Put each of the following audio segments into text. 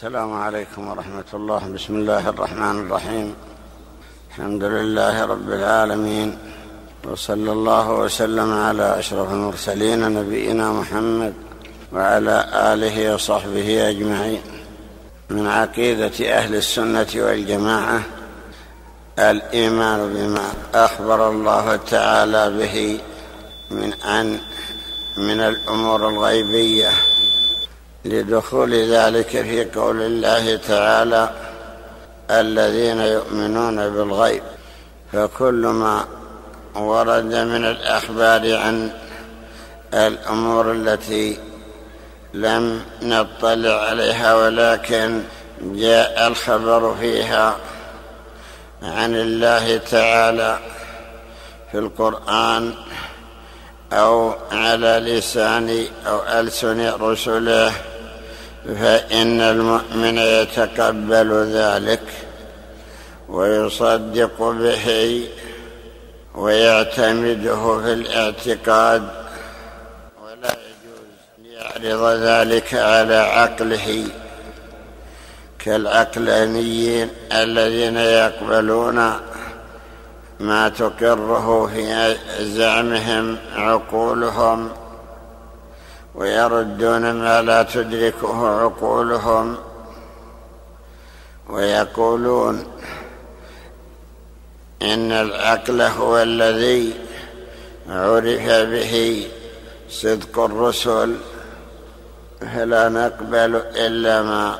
السلام عليكم ورحمة الله. بسم الله الرحمن الرحيم. الحمد لله رب العالمين. وصلى الله وسلم على أشرف المرسلين نبينا محمد وعلى آله وصحبه أجمعين. من عقيدة أهل السنة والجماعة الإيمان بما أخبر الله تعالى به من أن من الأمور الغيبية. لدخول ذلك في قول الله تعالى الذين يؤمنون بالغيب فكل ما ورد من الأخبار عن الأمور التي لم نطلع عليها ولكن جاء الخبر فيها عن الله تعالى في القرآن أو على لسان أو ألسن رسله. فإن المؤمن يتقبل ذلك ويصدق به ويعتمده في الاعتقاد ولا يجوز ليعرض ذلك على عقله كالعقلانيين الذين يقبلون ما تقره في زعمهم عقولهم ويردون ما لا تدركه عقولهم ويقولون إن العقل هو الذي عرف به صدق الرسل. فلا نقبل إلا ما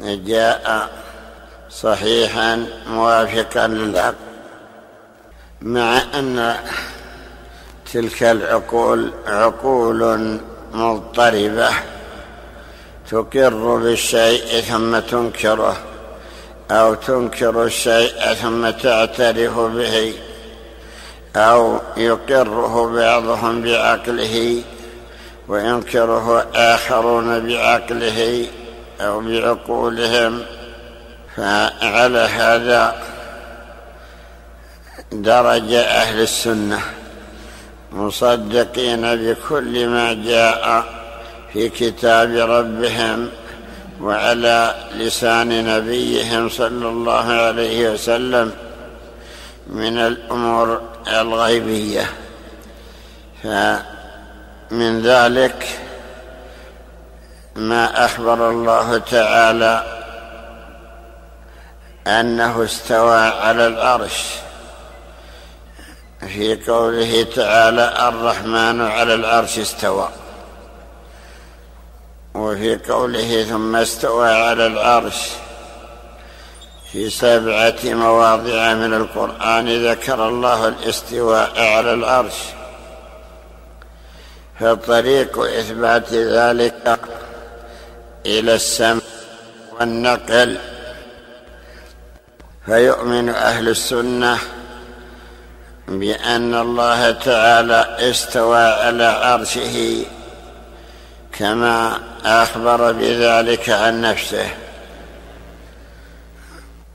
جاء صحيحا موافقا للعقل مع أن تلك العقول عقول مضطربة تقر بالشيء ثم تنكره أو تنكر الشيء ثم تعترف به أو يقره بعضهم بعقله وينكره آخرون بعقله أو بعقولهم فعلى هذا درج أهل السنة. مصدقين بكل ما جاء في كتاب ربهم وعلى لسان نبيهم صلى الله عليه وسلم من الأمور الغيبية. فمن ذلك ما أخبر الله تعالى أنه استوى على العرش. في قوله تعالى الرحمن على العرش استوى. وفي قوله ثم استوى على العرش. في سبعة مواضع من القرآن ذكر الله الاستواء على العرش. فطريق إثبات ذلك إلى السمع والنقل. فيؤمن أهل السنة بأن الله تعالى استوى على عرشه كما أخبر بذلك عن نفسه.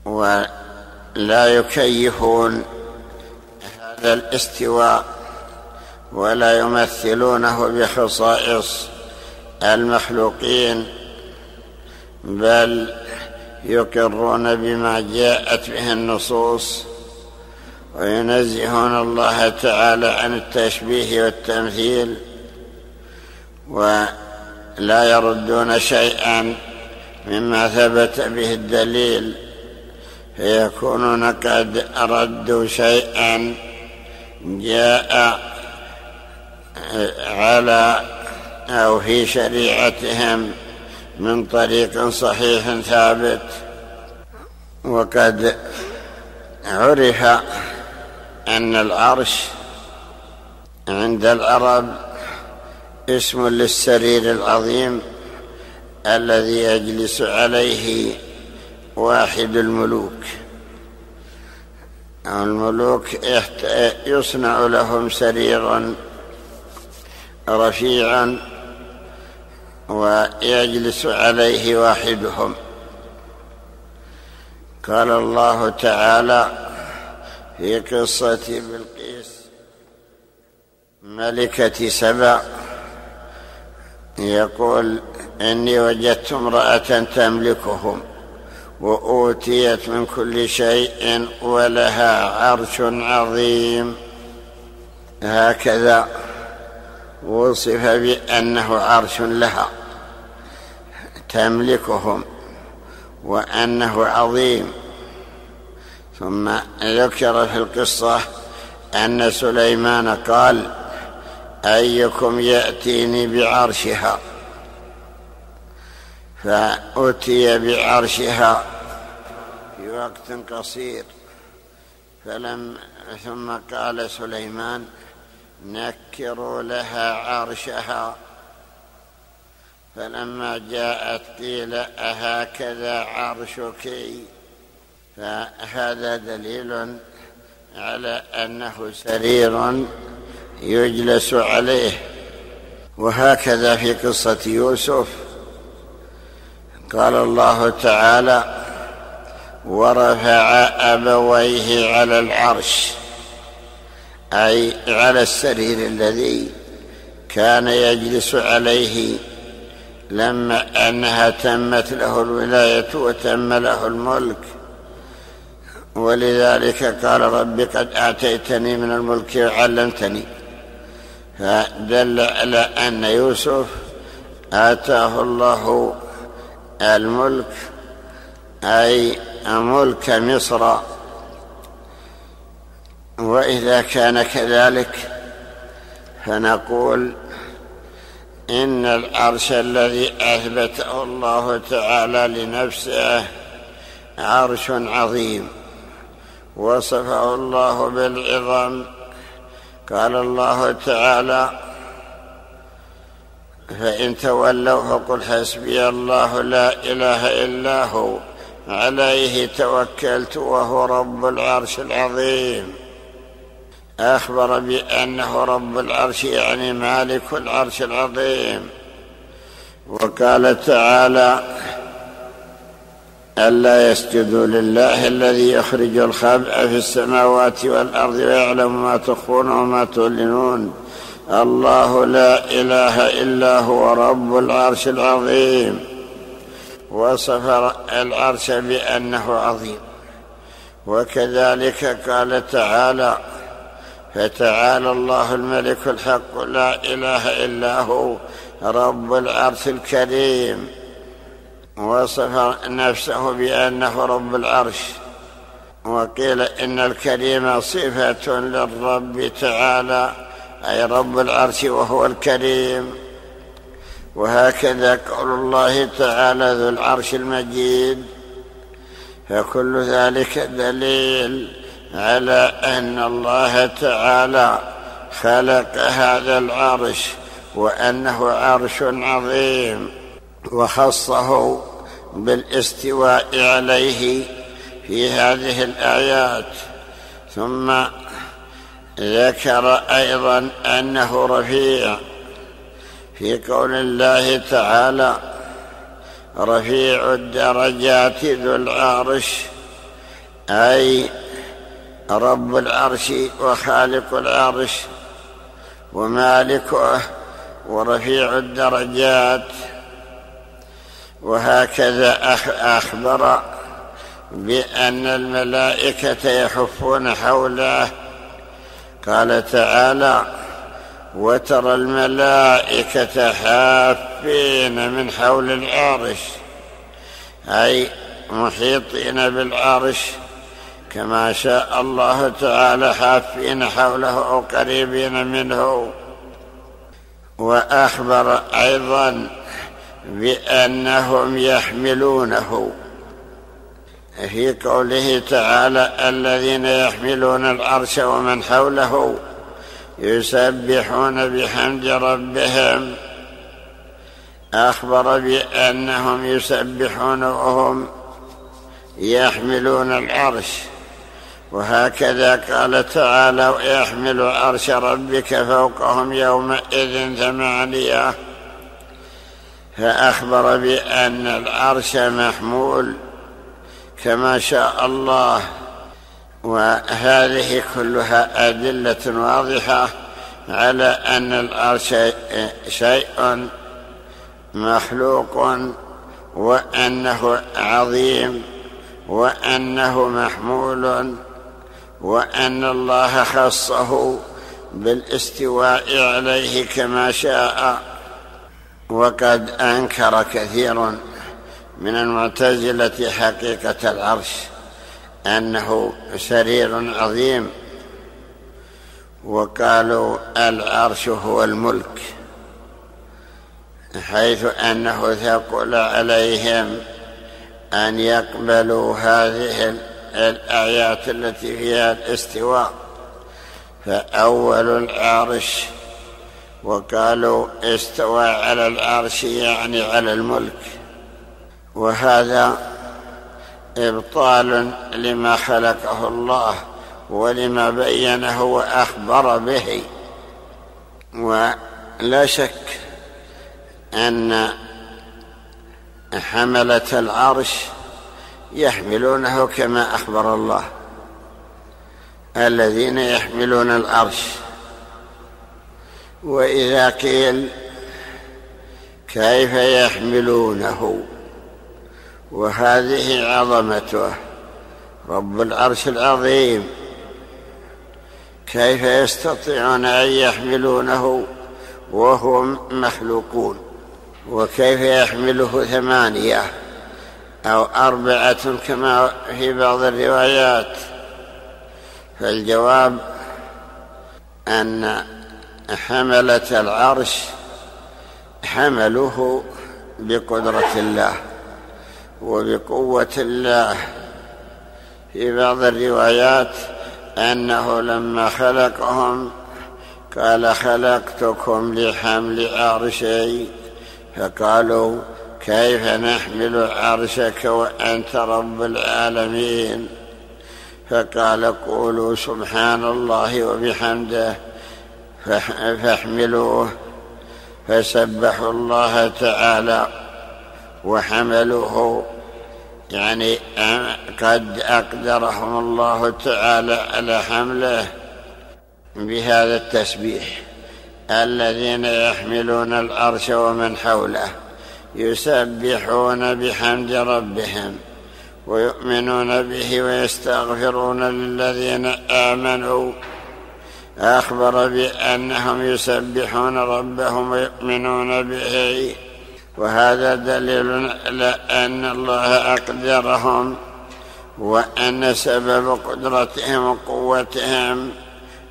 ولا يكيفون هذا الاستواء ولا يمثلونه بخصائص المخلوقين بل يقرون بما جاءت به النصوص وينزهون الله تعالى عن التشبيه والتمثيل ولا يردون شيئا مما ثبت به الدليل فيكونون قد ردوا شيئا جاء على أو في شريعتهم من طريق صحيح ثابت وقد عرف أن العرش عند العرب اسم للسرير العظيم الذي يجلس عليه واحد الملوك. الملوك يصنع لهم سريرا رفيعا ويجلس عليه واحدهم. قال الله تعالى في قصة بلقيس ملكة سبع يقول إني وجدت امرأة تملكهم وأوتيت من كل شيء ولها عرش عظيم. هكذا وصف بأنه عرش لها تملكهم وأنه عظيم. ثم ذكر في القصة أن سليمان قال أيكم يأتيني بعرشها؟ فأتي بعرشها في وقت قصير. فلم ثم قال سليمان نكروا لها عرشها. فلما جاءت قيل أهكذا عرشك؟ فهذا دليل على أنه سرير يجلس عليه. وهكذا في قصة يوسف. قال الله تعالى ورفع أبويه على العرش. أي على السرير الذي كان يجلس عليه. لما أنها تمت له الولاية وتم له الملك. ولذلك قال رب قد آتيتني من الملك وعلمتني. فدل على أن يوسف آتاه الله الملك أي ملك مصر. وإذا كان كذلك فنقول إن العرش الذي أثبته الله تعالى لنفسه عرش عظيم. وصفه الله بالعظم قال الله تعالى فإن تولوا فقل حسبي الله لا إله إلا هو عليه توكلت وهو رب العرش العظيم. أخبر بأنه رب العرش يعني مالك العرش العظيم. وقال تعالى ألا يسجدوا لله الذي يخرج الخبأ في السماوات والأرض ويعلم ما تخفون وما تعلنون. الله لا إله إلا هو رب العرش العظيم. وصف العرش بأنه عظيم. وكذلك قال تعالى فتعالى الله الملك الحق لا إله إلا هو رب العرش الكريم. وصف نفسه بأنه رب العرش وقيل إن الكريم صفة للرب تعالى أي رب العرش وهو الكريم. وهكذا قول الله تعالى ذو العرش المجيد. فكل ذلك دليل على أن الله تعالى خلق هذا العرش وأنه عرش عظيم. وخصه بالاستواء عليه في هذه الآيات. ثم ذكر أيضا أنه رفيع في قول الله تعالى رفيع الدرجات ذو العرش أي رب العرش وخالق العرش ومالكه ورفيع الدرجات. وهكذا أخبر بأن الملائكة يحفون حوله. قال تعالى وترى الملائكة حافين من حول العرش أي محيطين بالعرش كما شاء الله تعالى حافين حوله أو قريبين منه. وأخبر أيضا بأنهم يحملونه. في قوله تعالى الذين يحملون العرش ومن حوله يسبحون بحمد ربهم. أخبر بأنهم يسبحون وهم يحملون العرش. وهكذا قال تعالى ويحمل عرش ربك فوقهم يومئذ ثمانية فأخبر بأن العرش محمول كما شاء الله وهذه كلها أدلة واضحة على أن العرش شيء مخلوق وأنه عظيم وأنه محمول وأن الله خصه بالإستواء عليه كما شاء. وقد أنكر كثير من المعتزلة حقيقة العرش أنه سرير عظيم وقالوا العرش هو الملك حيث أنه ثقل عليهم أن يقبلوا هذه الآيات التي فيها الاستواء فأول العرش وقالوا استوى على العرش يعني على الملك. وهذا إبطال لما خلقه الله ولما بينه وأخبر به. ولا شك أن حملة العرش يحملونه كما أخبر الله. الذين يحملون العرش وإذا قيل كيف يحملونه؟ وهذه عظمته رب العرش العظيم. كيف يستطيعون أن يحملونه وهم مخلوقون؟ وكيف يحمله ثمانية أو أربعة كما في بعض الروايات؟ فالجواب أن حملة العرش حملوه بقدرة الله وبقوة الله. في بعض الروايات أنه لما خلقهم قال خلقتكم لحمل عرشي. فقالوا كيف نحمل عرشك وأنت رب العالمين؟ فقال قولوا سبحان الله وبحمده. فاحملوه. فسبحوا الله تعالى وحملوه. يعني قد أقدرهم الله تعالى على حمله بهذا التسبيح. الذين يحملون العرش ومن حوله يسبحون بحمد ربهم ويؤمنون به ويستغفرون للذين آمنوا. أخبر بأنهم يسبحون ربهم ويؤمنون به وهذا دليل على ان الله أقدرهم وأن سبب قدرتهم وقوتهم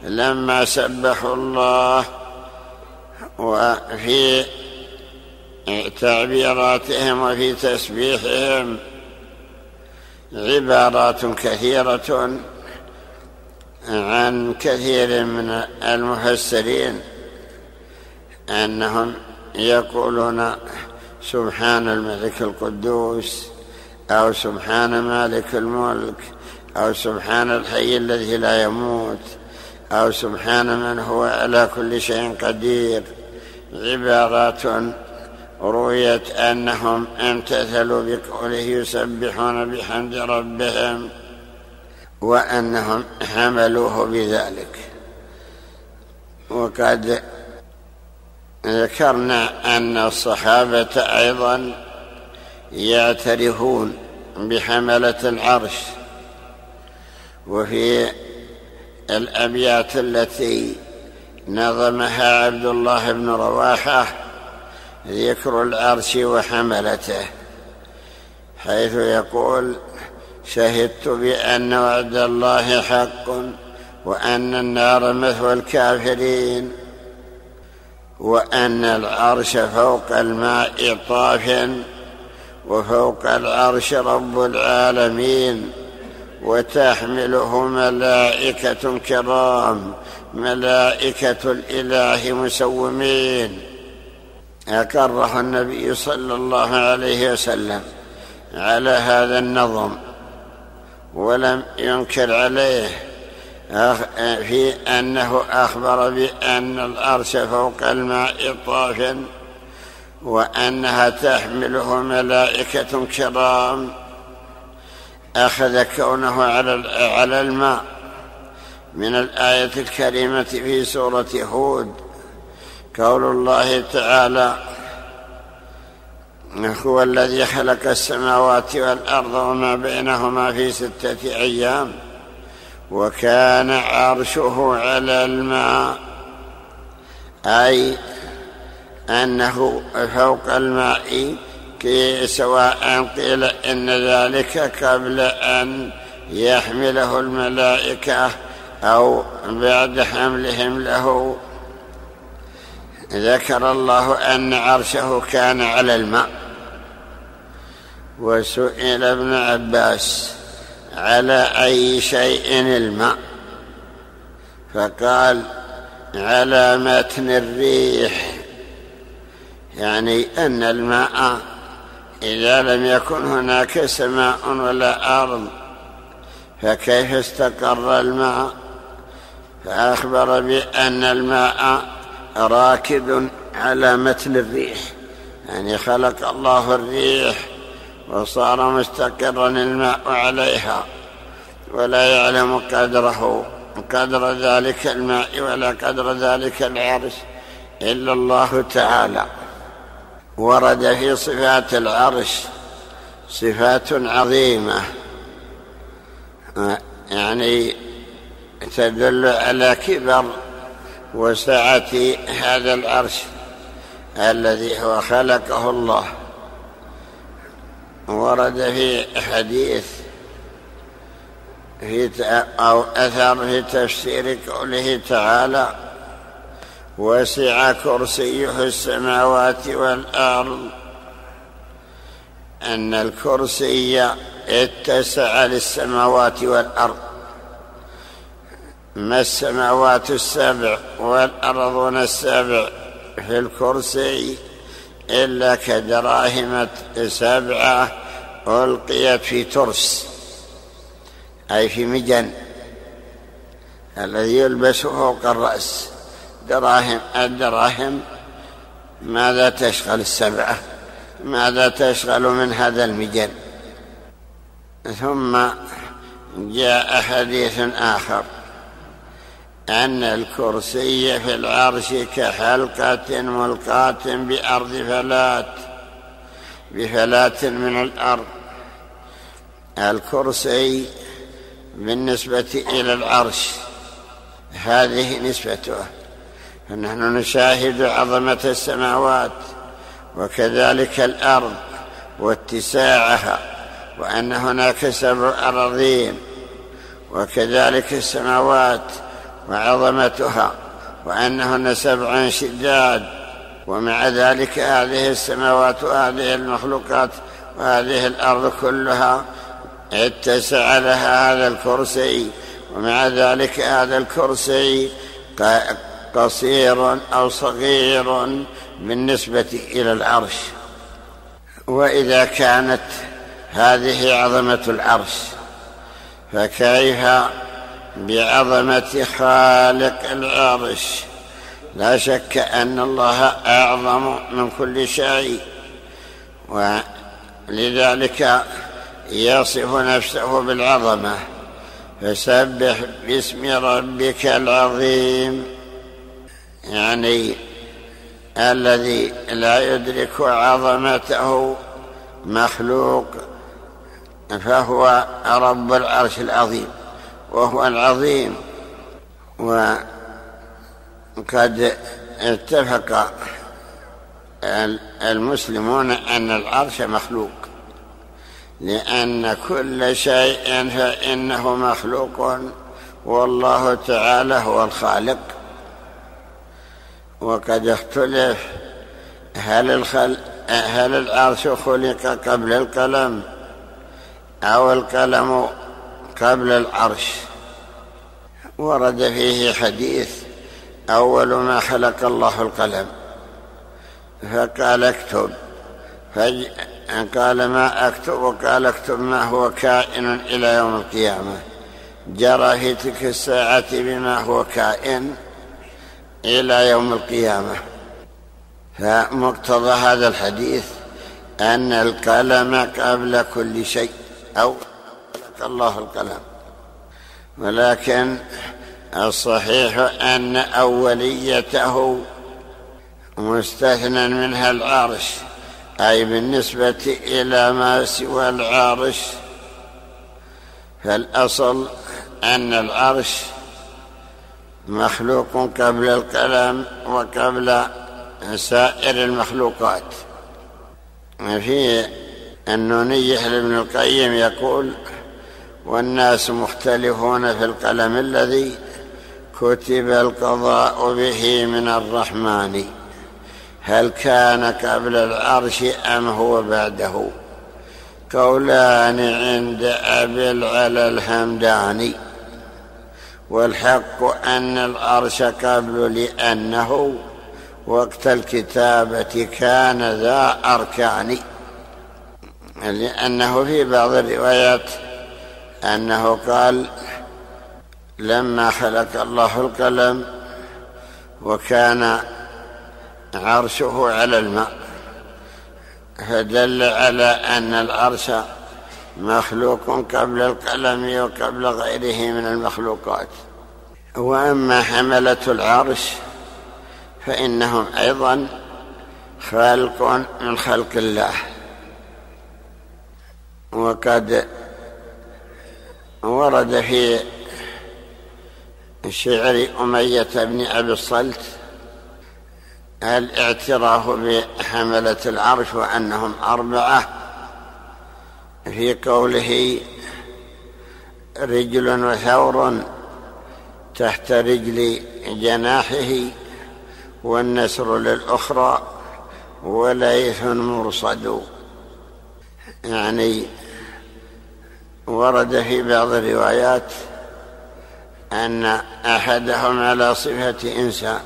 لما سبحوا الله. وفي تعبيراتهم وفي تسبيحهم عبارات كثيرة عن كثير من المفسرين أنهم يقولون سبحان الملك القدوس أو سبحان مالك الملك أو سبحان الحي الذي لا يموت أو سبحان من هو على كل شيء قدير. عبارات رويت أنهم امتثلوا بقوله يسبحون بحمد ربهم. وأنهم حملوه بذلك. وقد ذكرنا أن الصحابة أيضا يعترفون بحملة العرش وفي الأبيات التي نظمها عبد الله بن رواحة ذكر العرش وحملته حيث يقول شهدت بأن وعد الله حق وأن النار مثوى الكافرين وأن العرش فوق الماء طاف وفوق العرش رب العالمين وتحمله ملائكة كرام ملائكة الإله مسومين. اقره النبي صلى الله عليه وسلم على هذا النظم. ولم ينكر عليه في أنه أخبر بأن الأرش فوق الماء طاف وأنها تحمله ملائكة كرام. أخذ كونه على الماء. من الآية الكريمة في سورة هود قول الله تعالى هو الذي خلق السماوات والأرض وما بينهما في ستة أيام وكان عرشه على الماء أي أنه فوق الماء سواء قيل إن ذلك قبل أن يحمله الملائكة أو بعد حملهم له. ذكر الله أن عرشه كان على الماء. وسئل ابن عباس على أي شيء الماء فقال على متن الريح يعني أن الماء إذا لم يكن هناك سماء ولا أرض فكيف استقر الماء؟ فأخبر بأن الماء راكد على متن الريح يعني خلق الله الريح وصار مستقرا الماء عليها ولا يعلم قدره قدر ذلك الماء ولا قدر ذلك العرش إلا الله تعالى. ورد في صفات العرش صفات عظيمة يعني تدل على كبر وسعة هذا العرش الذي هو خلقه الله. ورد في حديث في أو أثر في تفسير قوله تعالى وسع كرسيه السماوات والأرض أن الكرسي اتسع للسماوات والأرض ما السماوات السبع والأرضون السبع في الكرسي؟ إلا كدراهم سبعة ألقيت في ترس أي في مجن الذي يلبس فوق الرأس. دراهم الدراهم ماذا تشغل السبعة؟ ماذا تشغل من هذا المجن؟ ثم جاء حديث آخر. أن الكرسي في العرش كحلقة ملقاة بأرض فلات بفلات من الأرض. الكرسي بالنسبة إلى العرش هذه نسبته. فنحن نشاهد عظمة السماوات وكذلك الأرض واتساعها وأن هناك سبع أراضين وكذلك السماوات وعظمتها وأنهن سبع شداد ومع ذلك هذه السماوات وهذه المخلوقات وهذه الأرض كلها اتسع لها هذا الكرسي ومع ذلك هذا الكرسي قصير أو صغير بالنسبة إلى العرش. وإذا كانت هذه عظمة العرش فكيف بعظمة خالق العرش. لا شك أن الله أعظم من كل شيء ولذلك يصف نفسه بالعظمة. فسبح باسم ربك العظيم. يعني الذي لا يدرك عظمته مخلوق فهو رب العرش العظيم. وهو العظيم. وقد اتفق المسلمون أن العرش مخلوق لأن كل شيء فإنه مخلوق والله تعالى هو الخالق. وقد اختلف هل, الخل... هل العرش خلق قبل القلم أو القلم قبل العرش. ورد فيه حديث أول ما خلق الله القلم. فقال اكتب. فقال ما أكتب؟ قال اكتب ما هو كائن إلى يوم القيامة. جرى في تلك الساعة بما هو كائن إلى يوم القيامة. فمقتضى هذا الحديث أن القلم قبل كل شيء أو الله القلم ولكن الصحيح أن أوليته مستثنى منها العرش أي بالنسبة إلى ما سوى العرش. فالأصل أن العرش مخلوق قبل القلم وقبل سائر المخلوقات. في النونية لابن القيم يقول والناس مختلفون في القلم الذي كتب القضاء به من الرحمن. هل كان قبل العرش أم هو بعده؟ قولان عند أبي العلا الهمداني. والحق أن العرش قبل لأنه وقت الكتابة كان ذا أركان. لأنه في بعض الروايات أنه قال لما خلق الله القلم وكان عرشه على الماء فدل على أن العرش مخلوق قبل القلم وقبل غيره من المخلوقات. وأما حملة العرش فإنهم أيضا خلق من خلق الله. وقد ورد في شعر أمية بن أبي الصلت الاعتراف بحملة العرش وأنهم أربعة؟ في قوله رجل وثور تحت رجل جناحه والنسر للأخرى وليث مرصد. يعني ورد في بعض الروايات أن أحدهم على صفة إنسان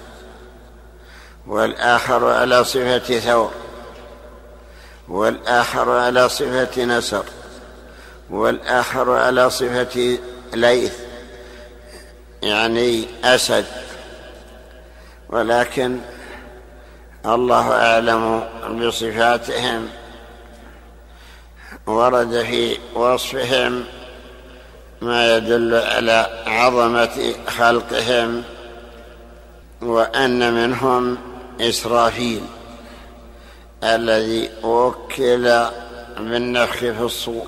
والآخر على صفة ثور والآخر على صفة نسر والآخر على صفة ليث يعني أسد. ولكن الله أعلم بصفاتهم. ورد في وصفهم ما يدل على عظمة خلقهم وأن منهم إسرافيل الذي وكل بالنفخ في الصور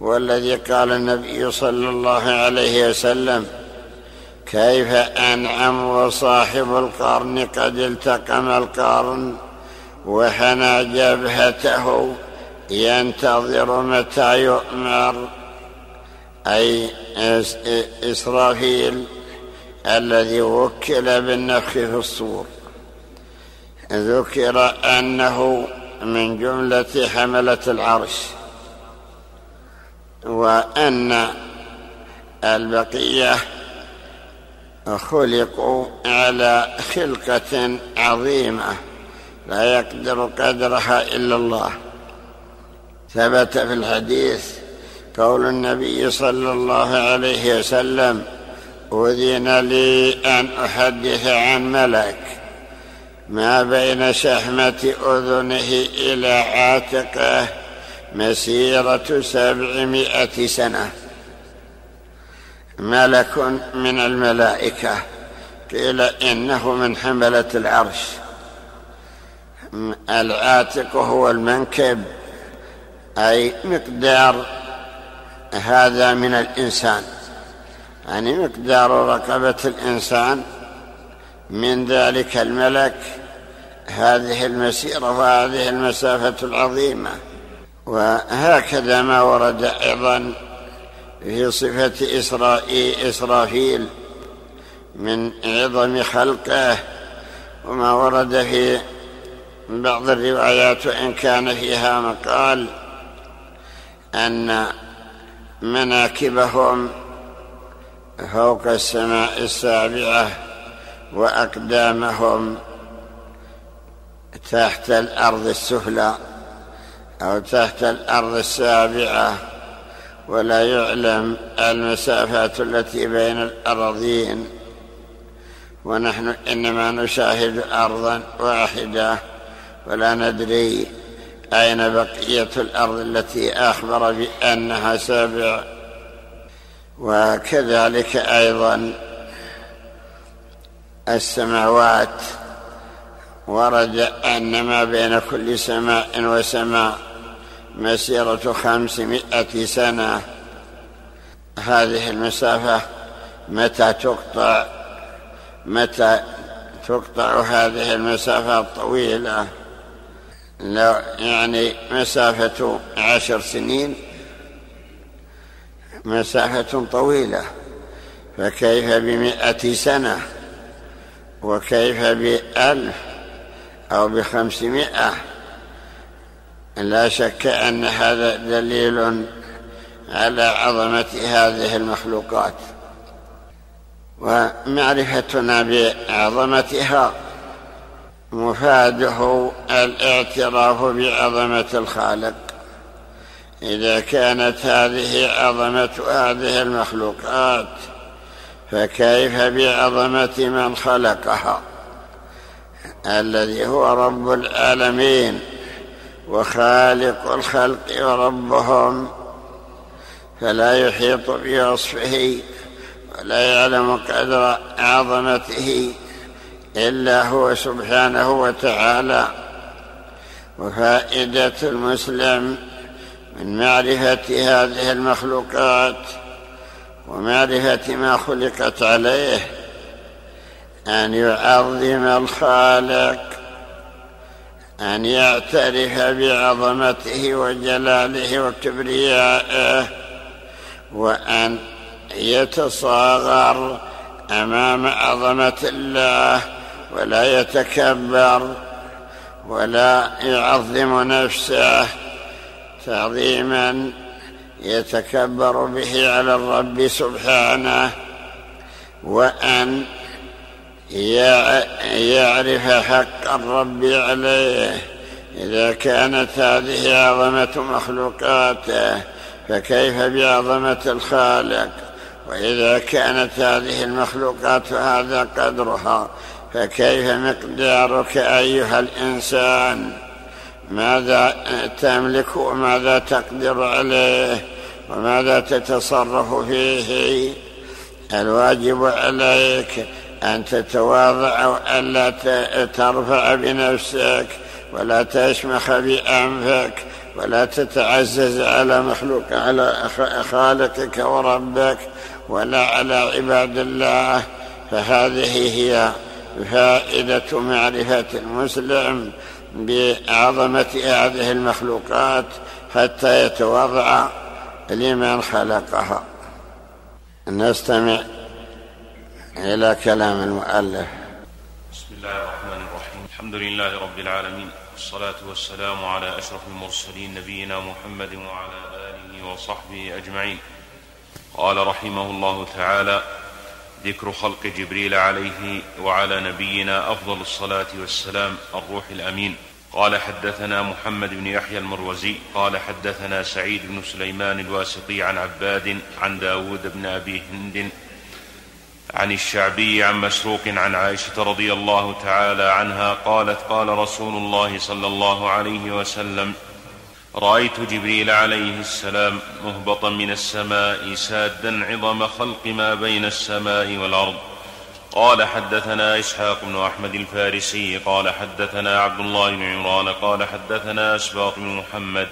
والذي قال النبي صلى الله عليه وسلم كيف أنعم وصاحب القرن قد التقم القرن وحنى جبهته ينتظر متى يؤمر. أي إسرافيل الذي وكل بالنفخ في الصور. ذكر أنه من جملة حملة العرش. وأن البقية خلقوا على خلقة عظيمة. لا يقدر قدرها إلا الله. ثبت في الحديث قول النبي صلى الله عليه وسلم أذن لي أن أحدث عن ملك. ما بين شحمة أذنه إلى عاتقه مسيرة سبعمائة سنة. ملك من الملائكة. قيل إنه من حملة العرش. العاتق هو المنكب. أي مقدار هذا من الإنسان. يعني مقدار رقبة الإنسان من ذلك الملك هذه المسيرة وهذه المسافة العظيمة. وهكذا ما ورد أيضا في صفة إسرائيل إسرافيل من عظم خلقه. وما ورد في بعض الروايات وإن كان فيها مقال أن مناكبهم فوق السماء السابعة وأقدامهم تحت الأرض السفلى أو تحت الأرض السابعة ولا يعلم المسافات التي بين الأراضين. ونحن إنما نشاهد أرضا واحدة ولا ندري أين بقية الأرض التي أخبر بأنها سابع؟ وكذلك أيضا السماوات ورد أن ما بين كل سماء وسماء مسيرة خمسمائة سنة. هذه المسافة متى تقطع؟ متى تقطع هذه المسافة الطويلة؟ لو يعني مسافة عشر سنين مسافة طويلة. فكيف بمئة سنة؟ وكيف بألف أو بخمسمائة؟ لا شك أن هذا دليل على عظمة هذه المخلوقات. ومعرفتنا بعظمتها مفاده الاعتراف بعظمة الخالق. إذا كانت هذه عظمة هذه المخلوقات فكيف بعظمة من خلقها؟ الذي هو رب العالمين وخالق الخلق وربهم. فلا يحيط بوصفه ولا يعلم قدر عظمته. إلا هو سبحانه وتعالى. وفائدة المسلم من معرفة هذه المخلوقات ومعرفة ما خلقت عليه أن يعظم الخالق أن يعترف بعظمته وجلاله وكبريائه وأن يتصاغر أمام عظمة الله ولا يتكبر ولا يعظم نفسه تعظيما يتكبر به على الرب سبحانه وأن يعرف حق الرب عليه. إذا كانت هذه عظمة مخلوقاته فكيف بعظمة الخالق؟ وإذا كانت هذه المخلوقات هذا قدرها. فكيف مقدارك أيها الإنسان؟ ماذا تملك وماذا تقدر عليه وماذا تتصرف فيه؟ الواجب عليك أن تتواضع وألا ترفع بنفسك ولا تشمخ بأنفك ولا تتعزز على مخلوق على خالقك وربك ولا على عباد الله. فهذه هي فائده معرفة المسلم بعظمة هذه المخلوقات حتى يتواضع لمن خلقها. نستمع إلى كلام المؤلف. بسم الله الرحمن الرحيم. الحمد لله رب العالمين. والصلاة والسلام على أشرف المرسلين نبينا محمد وعلى آله وصحبه أجمعين. قال رحمه الله تعالى ذكر خلق جبريل عليه وعلى نبينا أفضل الصلاة والسلام الروح الأمين. قال حدثنا محمد بن يحيى المروزي قال حدثنا سعيد بن سليمان الواسطي عن عباد عن داود بن أبي هند عن الشعبي عن مسروق عن عائشة رضي الله تعالى عنها قالت قال رسول الله صلى الله عليه وسلم رأيت جبريل عليه السلام مهبطا من السماء سادا عظم خلق ما بين السماء والأرض. قال حدثنا إسحاق بن أحمد الفارسي قال حدثنا عبد الله بن عمران قال حدثنا أسباط بن محمد.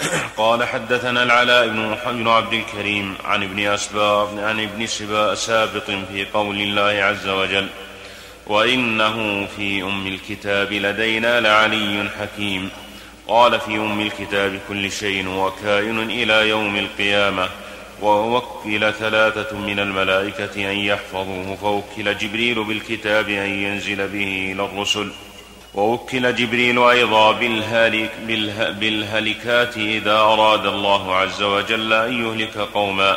قال حدثنا العلاء بن عبد الكريم عن ابن أسباط عن ابن سبا سابط في قول الله عز وجل وإنه في أم الكتاب لدينا لعلي حكيم قال في ام الكتاب كل شيء وكائن إلى يوم القيامة ووكل ثلاثة من الملائكة أن يحفظوه فوكل جبريل بالكتاب أن ينزل به إلى الرسل ووكل جبريل أيضا بالهلك بالهلكات إذا أراد الله عز وجل أن يهلك قوما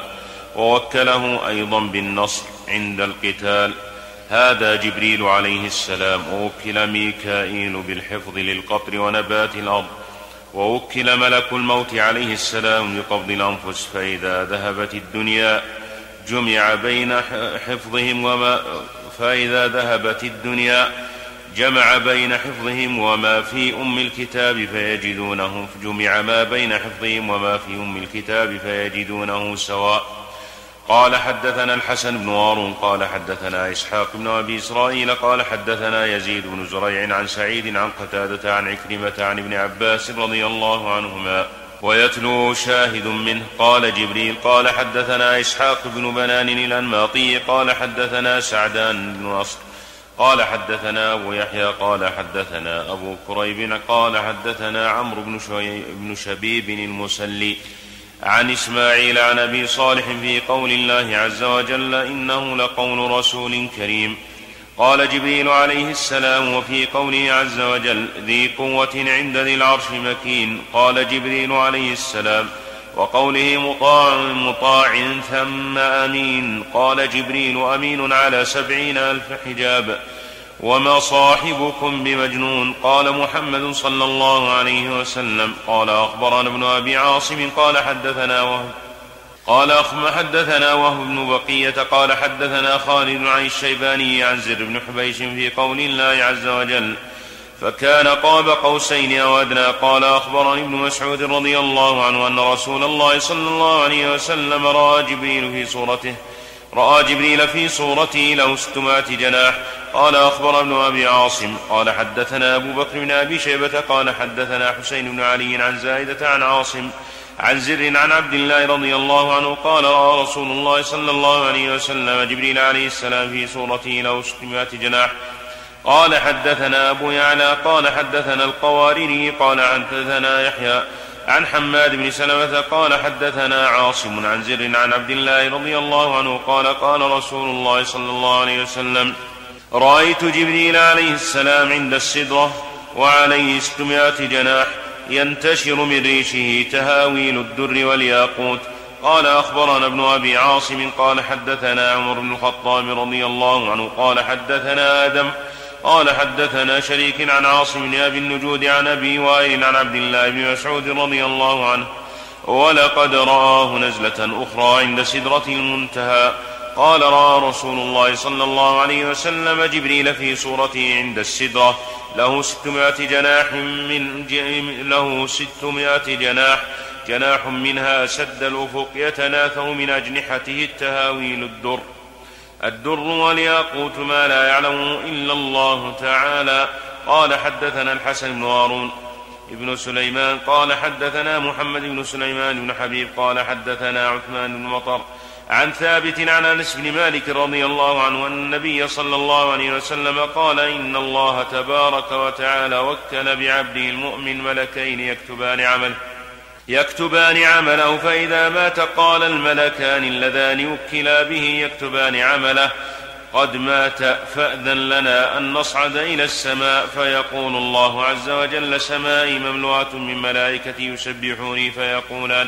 ووكله أيضا بالنصر عند القتال. هذا جبريل عليه السلام ووكل ميكائيل بالحفظ للقطر ونبات الأرض. ووكل ملك الموت عليه السلام بقبض الأنفس فإذا ذهبت الدنيا جمع بين حفظهم وما فإذا ذهبت الدنيا جمع بين حفظهم وما في أم الكتاب فيجدونه جمع ما بين حفظهم وما في أم الكتاب فيجدونه سواء. قال حدثنا الحسن بن هارون قال حدثنا إسحاق بن أبي إسرائيل قال حدثنا يزيد بن زريع عن سعيد عن قتادة عن عكرمة عن ابن عباس رضي الله عنهما ويتلو شاهد منه قال جبريل قال حدثنا إسحاق بن بنان الأنماطي قال حدثنا سعدان بن نصر قال حدثنا أبو يحيى قال حدثنا أبو كريب قال حدثنا عمرو بن, بن شبيب المسلي عن إسماعيل عن أبي صالح في قول الله عز وجل إنه لقول رسول كريم. قال جبريل عليه السلام وفي قوله عز وجل ذي قوة عند ذي العرش مكين. قال جبريل عليه السلام وقوله مطاع مطاع ثم أمين. قال جبريل أمين على سبعين ألف حجاب. وما صاحبكم بمجنون. قال محمد صلى الله عليه وسلم. قال أخبرنا ابن أبي عاصم قال حدثنا وهو قال حدثنا وهو بن بقية قال حدثنا خالد عن الشيباني عن زر بن حبيش في قول الله عز وجل. فكان قاب قوسين أو أدنى. قال أخبرني ابن مسعود رضي الله عنه أن رسول الله صلى الله عليه وسلم رأى جبريل في صورته. رأى جبريل في صورته له ستمائة جناح. قال أخبر ابن أبي عاصم. قال حدثنا أبو بكر بن أبي شيبة. قال حدثنا حسين بن علي عن زائدة عن عاصم عن زر عن عبد الله رضي الله عنه. قال رأى رسول الله صلى الله عليه وسلم جبريل عليه السلام في صورته له ستمائة جناح. قال حدثنا أبو يعلى. قال حدثنا القواريري. قال حدثنا يحيى. عن حماد بن سلمة قال حدثنا عاصم عن زر عن عبد الله رضي الله عنه قال قال رسول الله صلى الله عليه وسلم رأيت جبريل عليه السلام عند السدرة وعليه ستمائة جناح ينتشر من ريشه تهاويل الدر والياقوت. قال أخبرنا ابن أبي عاصم قال حدثنا عمر بن الخطاب رضي الله عنه قال حدثنا آدم قال حدثنا شريك عن عاصم بن أبي النجود عن أبي وائل عن عبد الله بن مسعود رضي الله عنه ولقد رآه نزلة أخرى عند سدرة المنتهى. قال رأى رسول الله صلى الله عليه وسلم جبريل في صورته عند السدرة. له ستمائة جناح من له ستمائة جناح جناح منها سد الأفق يتناثر من أجنحته التهاويل الدر. الدر والياقوت ما لا يعلمه إلا الله تعالى. قال حدثنا الحسن بن هارون ابن سليمان قال حدثنا محمد بن سليمان بن حبيب قال حدثنا عثمان بن مطر عن ثابت عن أنس بن مالك رضي الله عنه أن النبي صلى الله عليه وسلم قال إن الله تبارك وتعالى وكل بعبده المؤمن ملكين يكتبان عمله. يكتبان عمله فإذا مات قال الملكان اللذان وكلا به يكتبان عمله. قد مات فأذن لنا أن نصعد إلى السماء فيقول الله عز وجل سمائي مملوءة من ملائكة يسبحوني فيقولان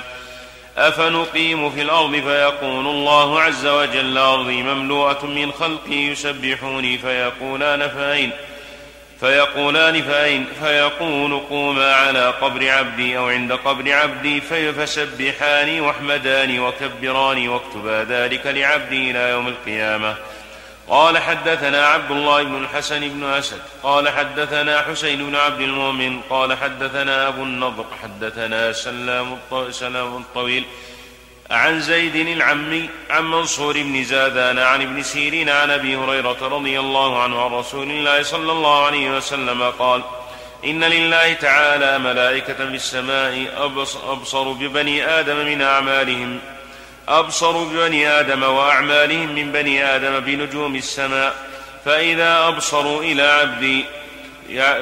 أفنقيم في الأرض؟ فيقول الله عز وجل أرضي مملوءة من خلقي يسبحوني فيقولان فأين؟ فيقولان فأين فيقول قوما على قبر عبدي أو عند قبر عبدي فسبحاني واحمداني وكبراني واكتبا ذلك لعبدي إلى يوم القيامة. قال حدثنا عبد الله بن الحسن بن أسد قال حدثنا حسين بن عبد المؤمن قال حدثنا أبو النضر حدثنا سلام الطويل عن زيد العمي عن منصور بن زادان عن ابن سيرين عن أبي هريرة رضي الله عنه عن رسول الله صلى الله عليه وسلم قال إن لله تعالى ملائكة في السماء أبصر ببني آدم من أعمالهم أبصر ببني آدم وأعمالهم من بني آدم بنجوم السماء فإذا ابصروا إلى عبدي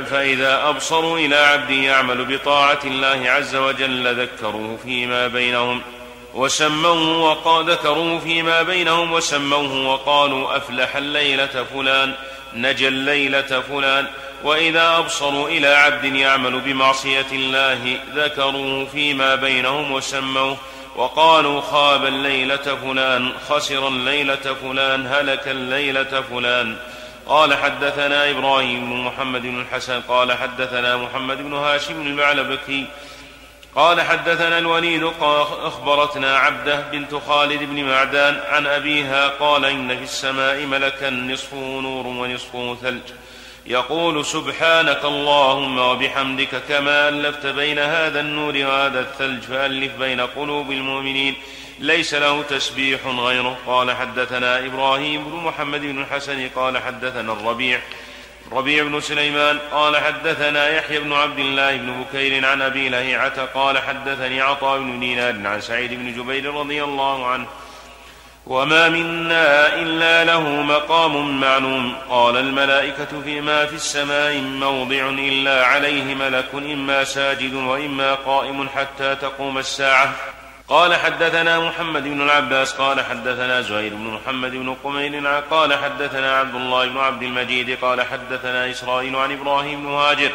فإذا أبصروا إلى عبدي يعمل بطاعة الله عز وجل ذكروه فيما بينهم. وسموه وقال ذكروه فيما بينهم وسموه وقالوا أفلح الليلة فلان نجى الليلة فلان وإذا أبصروا إلى عبد يعمل بمعصية الله ذكروه فيما بينهم وسموه وقالوا خاب الليلة فلان خسر الليلة فلان هلك الليلة فلان. قال حدثنا إبراهيم بن محمد بن الحسن قال حدثنا محمد بن هاشم المعلبكي قال حدثنا الوليد أخبرتنا عبده بنت خالد بن معدان عن أبيها قال إن في السماء ملكا نصفه نور ونصفه ثلج. يقول سبحانك اللهم وبحمدك كما ألفت بين هذا النور وهذا الثلج فألف بين قلوب المؤمنين. ليس له تسبيح غيره. قال حدثنا إبراهيم بن محمد بن الحسن قال حدثنا الربيع ربيع بن سليمان قال حدثنا يحيى بن عبد الله بن بكير عن أبي لهيعة قال حدثني عطاء بن دينار عن سعيد بن جبير رضي الله عنه. وما منا إلا له مقام معلوم. قال الملائكة فيما في السماء موضع إلا عليه ملك إما ساجد وإما قائم حتى تقوم الساعة. قال حدثنا محمد بن العباس قال حدثنا زهير بن محمد بن قمير قال حدثنا عبد الله بن عبد المجيد قال حدثنا إسرائيل عن إبراهيم بن هاجر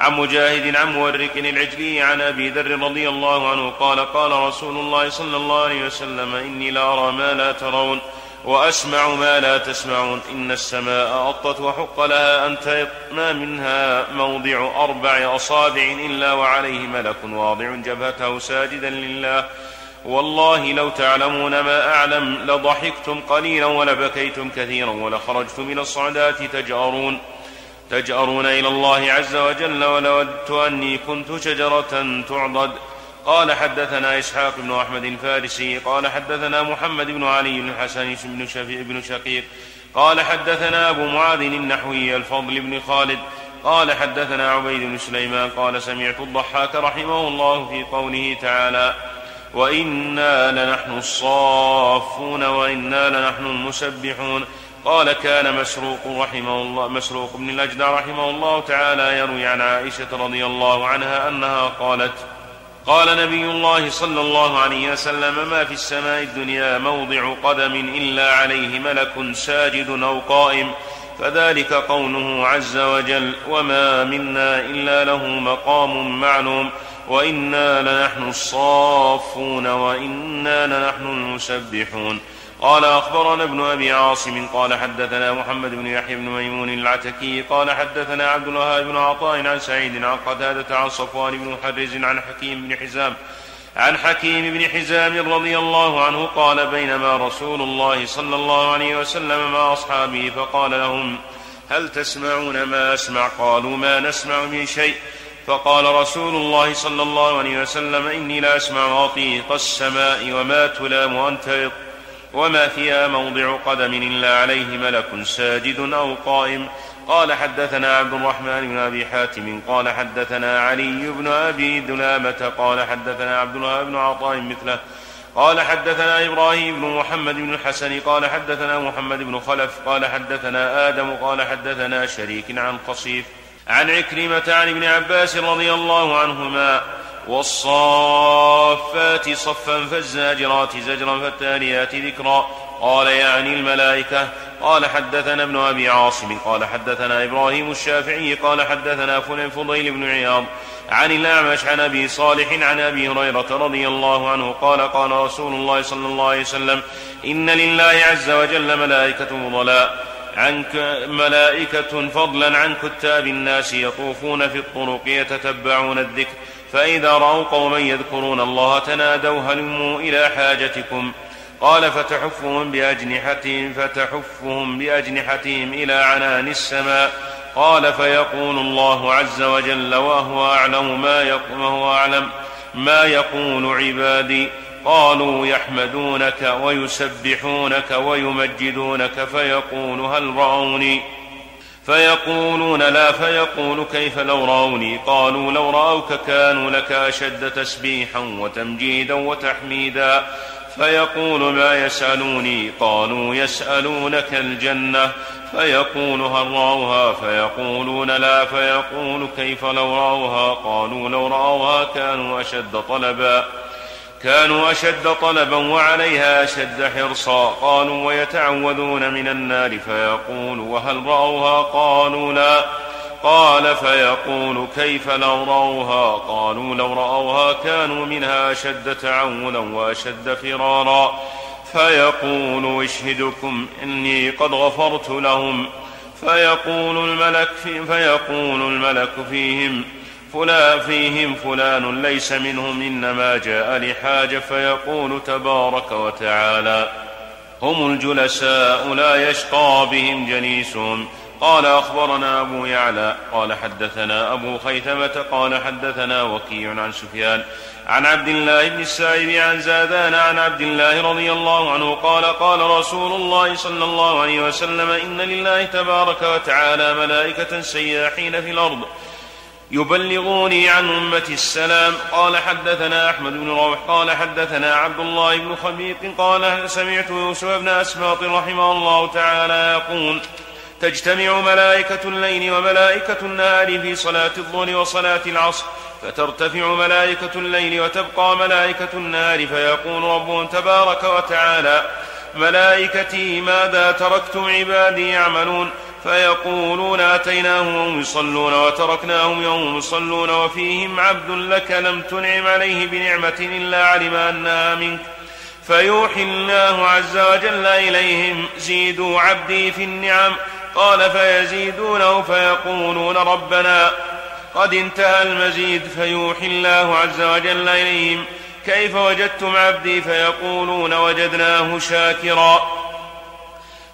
عن مجاهد عن مورك العجلي عن أبي ذر رضي الله عنه قال قال رسول الله صلى الله عليه وسلم إني لأرى ما لا ترون. وأسمع ما لا تسمعون. إن السماء أطت وحق لها أن تيط ما منها موضع أربع أصابع إلا وعليه ملك واضع جبهته ساجدا لله. والله لو تعلمون ما أعلم لضحكتم قليلا ولبكيتم كثيرا ولخرجتم إلى الصعدات تجأرون. تجأرون إلى الله عز وجل. ولودت أني كنت شجرة تعضد. قال حدثنا إسحاق بن أحمد الفارسي قال حدثنا محمد بن علي بن الحسن بن شفيع بن شقيق قال حدثنا أبو معاذ النحوي الفضل بن خالد قال حدثنا عبيد بن سليمان قال سمعت الضحاك رحمه الله في قوله تعالى وإنا لنحن الصافون وإنا لنحن المسبحون. قال كان مسروق رحمه الله مسروق بن الأجدع رحمه الله تعالى يروي عن عائشة رضي الله عنها أنها قالت قال نبي الله صلى الله عليه وسلم ما في السماء الدنيا موضع قدم إلا عليه ملك ساجد أو قائم. فذلك قوله عز وجل وما منا إلا له مقام معلوم وإنا لنحن الصافون وإنا لنحن المسبحون. قال أخبرنا ابن أبي عاصم قال حدثنا محمد بن يحيى بن ميمون العتكي قال حدثنا عبد الوهاب بن عطاء عن سعيد عن قتادة عن صفوان بن محرز عن حكيم بن حزام عن حكيم بن حزام رضي الله عنه قال بينما رسول الله صلى الله عليه وسلم مع أصحابه فقال لهم هل تسمعون ما أسمع؟ قالوا ما نسمع من شيء. فقال رسول الله صلى الله عليه وسلم إني لا أسمع أطيق السماء وما تلام أنت وما فيها موضع قدم إلا عليه ملك ساجد أو قائم قال حدثنا عبد الرحمن بن أبي حاتم قال حدثنا علي بن أبي دلامة قال حدثنا عبد الله بن عطاء مثله قال حدثنا إبراهيم بن محمد بن الحسن قال حدثنا محمد بن خلف قال حدثنا آدم قال حدثنا شريك عن قصيف عن عكرمة عن ابن عباس رضي الله عنهما والصافات صفا فالزاجرات زجرا فالتاليات ذكرا. قال يعني الملائكة. قال حدثنا ابن أبي عاصم. قال حدثنا إبراهيم الشافعي. قال حدثنا فلان فضيل بن عياض. عن الأعمش عن أبي صالح عن أبي هريرة رضي الله عنه قال قال رسول الله صلى الله عليه وسلم إن لله عز وجل ملائكة فضلاء عن ملائكة فضلا عن كتاب الناس يطوفون في الطرق يتتبعون الذكر. فإذا رأوا قوما يذكرون الله تنادوا هلموا إلى حاجتكم؟ قال فتحفهم بأجنحتهم فتحفهم بأجنحتهم إلى عنان السماء. قال فيقول الله عز وجل وهو أعلم ما وهو أعلم ما يقول عبادي. قالوا يحمدونك ويسبحونك ويمجدونك فيقول هل رأوني؟ فيقولون لا فيقول كيف لو رأوني؟ قالوا لو رأوك كانوا لك أشد تسبيحا وتمجيدا وتحميدا. فيقول ما يسألوني؟ قالوا يسألونك الجنة. فيقول هل رأوها؟ فيقولون لا. فيقول كيف لو رأوها؟ قالوا لو رأوها كانوا أشد طلبا. كانوا أشد طلبا وعليها أشد حرصا. قالوا ويتعوذون من النار فيقول وهل رأوها؟ قالوا لا. قال فيقول كيف لو رأوها؟ قالوا لو رأوها كانوا منها أشد تعولا وأشد فرارا. فيقول اشهدكم إني قد غفرت لهم. فيقول الملك في فيقول الملك فيهم فلان فيهم فلان ليس منهم إنما جاء لحاجة فيقول تبارك وتعالى هم الجلساء لا يشقى بهم جليسهم. قال أخبرنا أبو يعلى قال حدثنا أبو خيثمة قال حدثنا وكيع عن سفيان عن عبد الله بن السائب عن زادان عن عبد الله رضي الله عنه قال قال رسول الله صلى الله عليه وسلم إن لله تبارك وتعالى ملائكة سياحين في الأرض يبلغوني عن أمتي السلام. قال حدثنا أحمد بن روح قال حدثنا عبد الله بن خبيق قال سمعت يوسف بن أسباط رحمه الله تعالى يقول تجتمع ملائكة الليل وملائكة النهار في صلاة الظهر وصلاة العصر فترتفع ملائكة الليل وتبقى ملائكة النهار فيقول ربهم تبارك وتعالى ملائكتي ماذا تركتم عبادي يعملون؟ فيقولون أتيناهم وهم يصلون وتركناهم وهم يصلون وفيهم عبد لك لم تنعم عليه بنعمة إلا علم أنها منك. فيوحي الله عز وجل إليهم زيدوا عبدي في النعم. قال فيزيدونه فيقولون ربنا. قد انتهى المزيد فيوحي الله عز وجل إليهم. كيف وجدتم عبدي؟ فيقولون وجدناه شاكرا.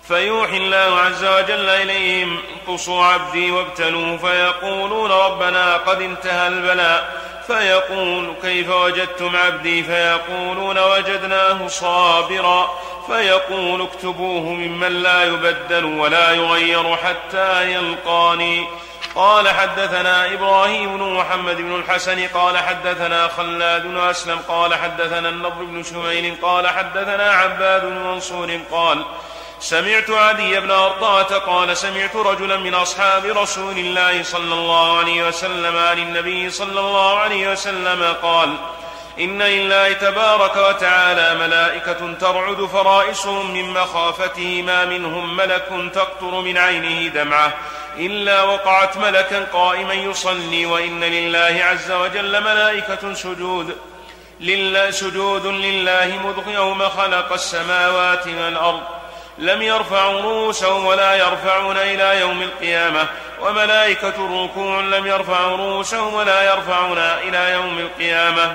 فيوحي الله عز وجل إليهم انقصوا عبدي وابتلوه فيقولون ربنا قد انتهى البلاء. فيقول كيف وجدتم عبدي؟ فيقولون وجدناه صابرا. فيقول اكتبوه ممن لا يبدل ولا يغير حتى يلقاني. قال حدثنا إبراهيم بن محمد بن الحسن قال حدثنا خلاد بن أسلم قال حدثنا النضر بن شميل قال حدثنا عباد بن منصور قال سمعت عدي بن أرطاة قال سمعت رجلا من أصحاب رسول الله صلى الله عليه وسلم عن النبي صلى الله عليه وسلم قال إن لله تبارك وتعالى ملائكة ترعد فرائسهم من مخافته ما منهم ملك تقطر من عينه دمعة إلا وقعت ملكا قائما يصلي وإن لله عز وجل ملائكة سجود لله سجود لله مذ يوم خلق السماوات والأرض. لم يرفعوا رؤوسهم ولا يرفعون إلى يوم القيامة وملائكة ركوع لم يرفعوا رؤوسهم ولا يرفعون إلى يوم القيامة.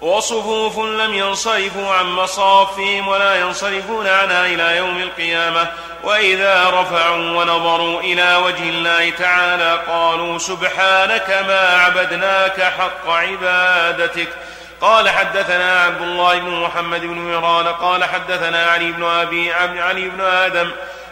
وصفوف لم ينصرفوا عن مصافهم ولا ينصرفون عنها إلى يوم القيامة. وإذا رفعوا ونظروا إلى وجه الله تعالى قالوا سبحانك ما عبدناك حق عبادتك. قال حدثنا عبد الله بن محمد بن ميران قال حدثنا علي بن أبي علي بن آدم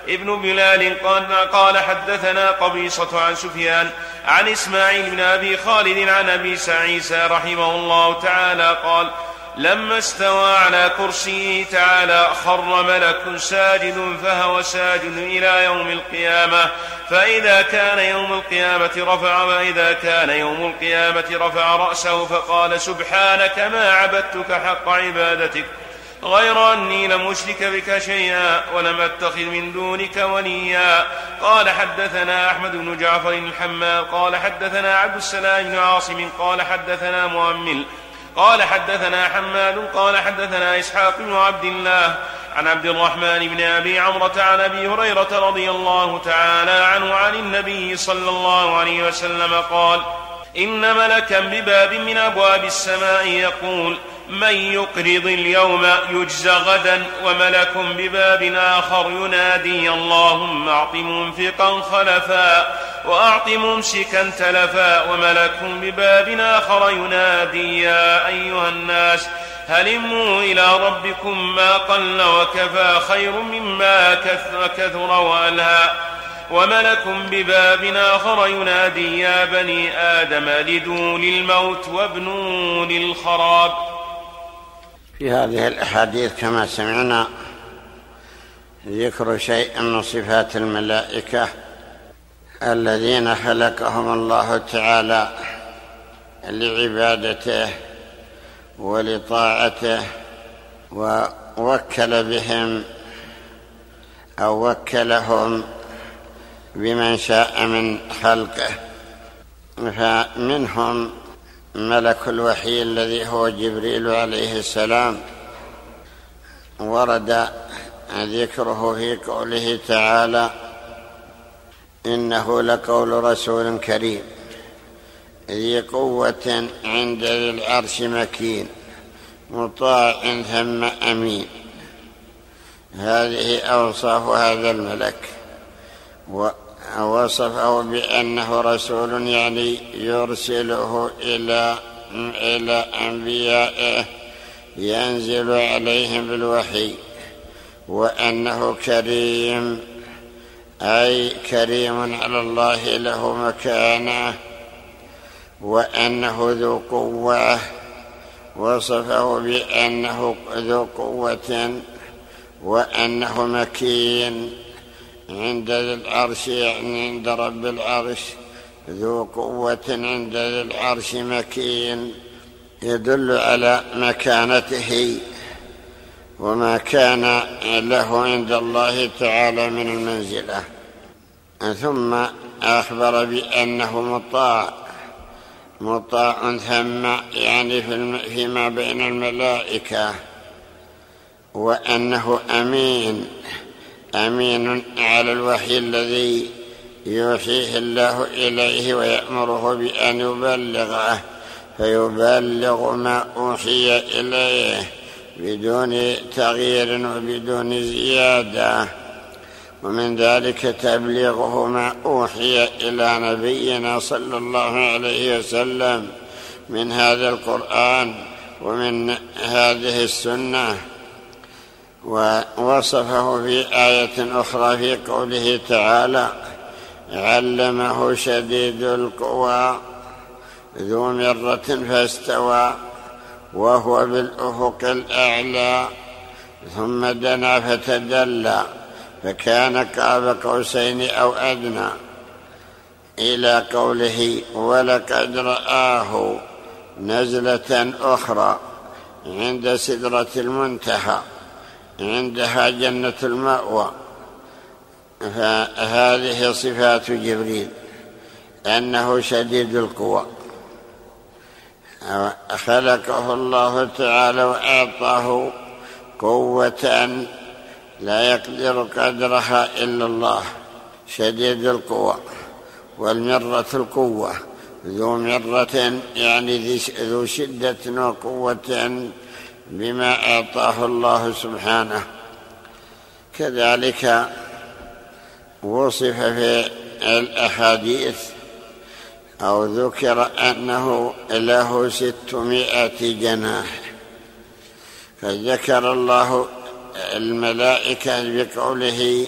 ابن بلال قال, قال حدثنا قبيصة عن سفيان عن إسماعيل بن أبي خالد عن أبي سعيسى رحمه الله تعالى قال لما استوى على كرسيه تعالى خر ملك ساجد فهو ساجد إلى يوم القيامة. فإذا كان يوم القيامة رفع وإذا كان يوم القيامة رفع رأسه فقال سبحانك ما عبدتك حق عبادتك. غير أني لم أشرك بك شيئا ولم أتخذ من دونك وليا. قال حدثنا أحمد بن جعفر الحمال قال حدثنا عبد السلام بن عاصم قال حدثنا مؤمل قال حدثنا حماد قال حدثنا إسحاق بن عبد الله عن عبد الرحمن بن أبي عمرة عن أبي هريرة رضي الله تعالى عنه عن النبي صلى الله عليه وسلم قال إن ملكا بباب من أبواب السماء يقول من يقرض اليوم يجزى غدا وملك بباب آخر ينادي اللهم أعط منفقا خلفا وأعط ممسكا تلفا وملك بباب آخر ينادي يا أيها الناس هلموا إلى ربكم ما قل وكفى خير مما كثر وألهى وملك بباب آخر ينادي يا بني آدم لدوا للموت وابنوا للخراب في هذه الأحاديث كما سمعنا ذكر شيء من صفات الملائكة الذين خلقهم الله تعالى لعبادته ولطاعته ووكل بهم أو وكلهم بمن شاء من خلقه. فمنهم ملك الوحي الذي هو جبريل عليه السلام. ورد ذكره في قوله تعالى إنه لقول رسول كريم. ذي قوة عند ذي العرش مكين مطاع ثم أمين. هذه أوصاف هذا الملك. ووصفه بأنه رسول يعني يرسله إلى إلى أنبيائه ينزل عليهم بالوحي وأنه كريم أي كريم على الله له مكانة وأنه ذو قوة وصفه بأنه ذو قوة وأنه مكين. عند ذي العرش يعني عند رب العرش. ذو قوة عند ذي العرش مكين يدل على مكانته. وما كان له عند الله تعالى من المنزلة. ثم أخبر بأنه مطاع. مطاع ثم يعني فيما بين الملائكة. وأنه أمين. أمين على الوحي الذي يوحيه الله إليه ويأمره بأن يبلغه فيبلغ ما أوحي إليه بدون تغيير وبدون زيادة. ومن ذلك تبليغه ما أوحي إلى نبينا صلى الله عليه وسلم من هذا القرآن ومن هذه السنة. ووصفه في آية أخرى في قوله تعالى علمه شديد القوى ذو مرة فاستوى وهو بالأفق الأعلى ثم دنا فتدلى فكان قاب قوسين أو أدنى. إلى قوله ولقد رآه نزلة أخرى عند سدرة المنتهى. عندها جنة المأوى. فهذه صفات جبريل أنه شديد القوى. خلقه الله تعالى وأعطاه قوة لا يقدر قدرها إلا الله. شديد القوى والمرة القوة ذو مرة يعني ذو شدة وقوة بما أعطاه الله سبحانه. كذلك وصف في الأحاديث أو ذكر أنه له ستمائة جناح. فذكر الله الملائكة بقوله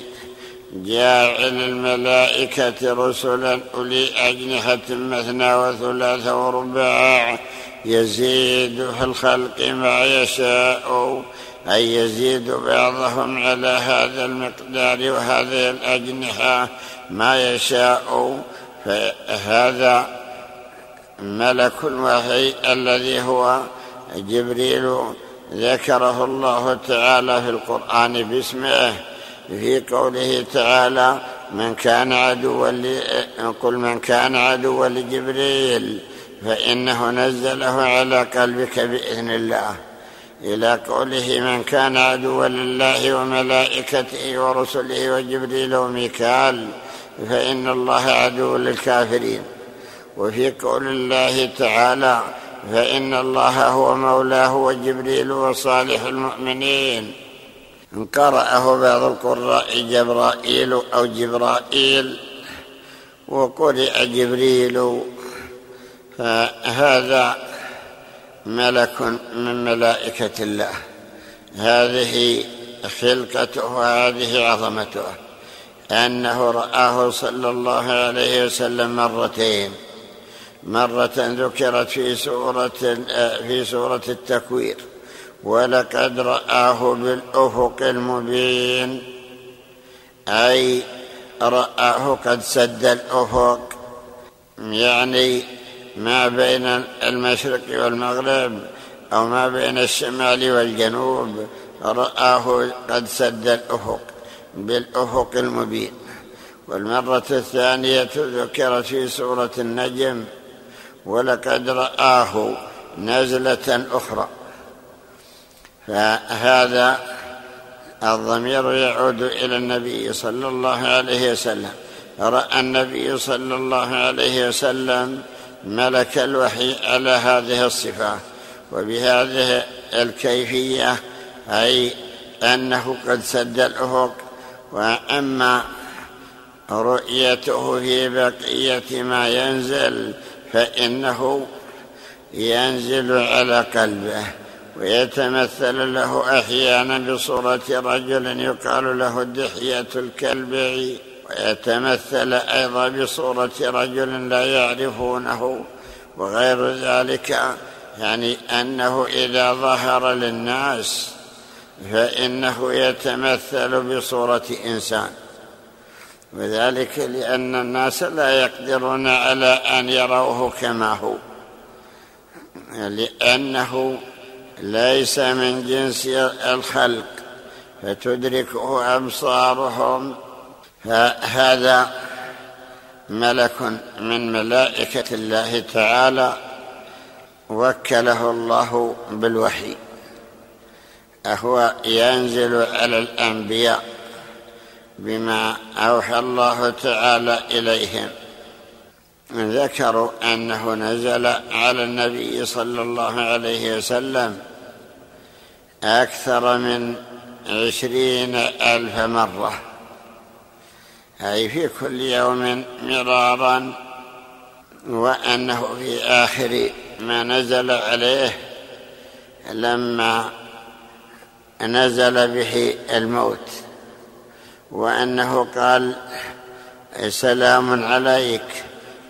جاعل الملائكة رسلا أولي أجنحة مثنى وثلاث ورباع يزيد في الخلق ما يشاء أي يزيد بعضهم على هذا المقدار وهذه الأجنحة ما يشاء. فهذا ملك الوحي الذي هو جبريل ذكره الله تعالى في القرآن باسمه. في قوله تعالى من كان عدوا قل من كان عدوا لجبريل فإنه نزله على قلبك بإذن الله. إلى قوله من كان عدوا لله وملائكته ورسله وجبريل وميكال فإن الله عدو للكافرين. وفي قول الله تعالى فإن الله هو مولاه وجبريل وصالح المؤمنين. قرأه بعض القراء جبرائيل أو جبرائيل وقرئ جبريل فهذا ملك من ملائكة الله. هذه خلقته وهذه عظمته. أنه رآه صلى الله عليه وسلم مرتين. مرة ذكرت في سورة في سورة التكوير. ولقد رآه بالأفق المبين. أي رآه قد سد الأفق. يعني ما بين المشرق والمغرب أو ما بين الشمال والجنوب رآه قد سد الأفق بالأفق المبين. والمرة الثانية ذكرت في سورة النجم ولقد رآه نزلة أخرى. فهذا الضمير يعود إلى النبي صلى الله عليه وسلم. رأى النبي صلى الله عليه وسلم ملك الوحي على هذه الصفات وبهذه الكيفية أي أنه قد سد الأفق وأما رؤيته في بقية ما ينزل فإنه ينزل على قلبه ويتمثل له أحيانا بصورة رجل يقال له دحية الكلبعي ويتمثل أيضا بصورة رجل لا يعرفونه وغير ذلك يعني أنه إذا ظهر للناس فإنه يتمثل بصورة إنسان. وذلك لأن الناس لا يقدرون على أن يروه كما هو لأنه ليس من جنس الخلق فتدركه أبصارهم فهذا ملك من ملائكة الله تعالى وكله الله بالوحي. أهو ينزل على الأنبياء بما أوحى الله تعالى إليهم. ذكروا أنه نزل على النبي صلى الله عليه وسلم أكثر من عشرين ألف مرة. أي في كل يوم مرارا وأنه في آخر ما نزل عليه لما نزل به الموت وأنه قال سلام عليك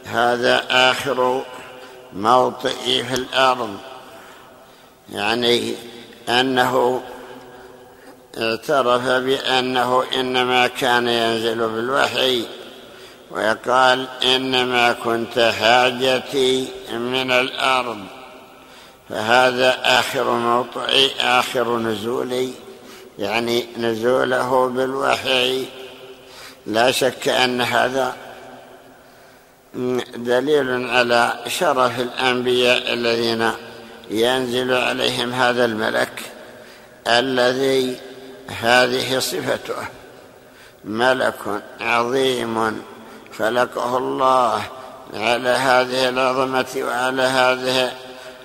هذا آخر موطئي في الأرض يعني أنه اعترف بأنه إنما كان ينزل بالوحي ويقال إنما كنت حاجتي من الأرض فهذا آخر موطئي آخر نزولي يعني نزوله بالوحي. لا شك أن هذا دليل على شرف الأنبياء الذين ينزل عليهم هذا الملك الذي هذه صفته. ملك عظيم خلقه الله على هذه العظمة وعلى هذه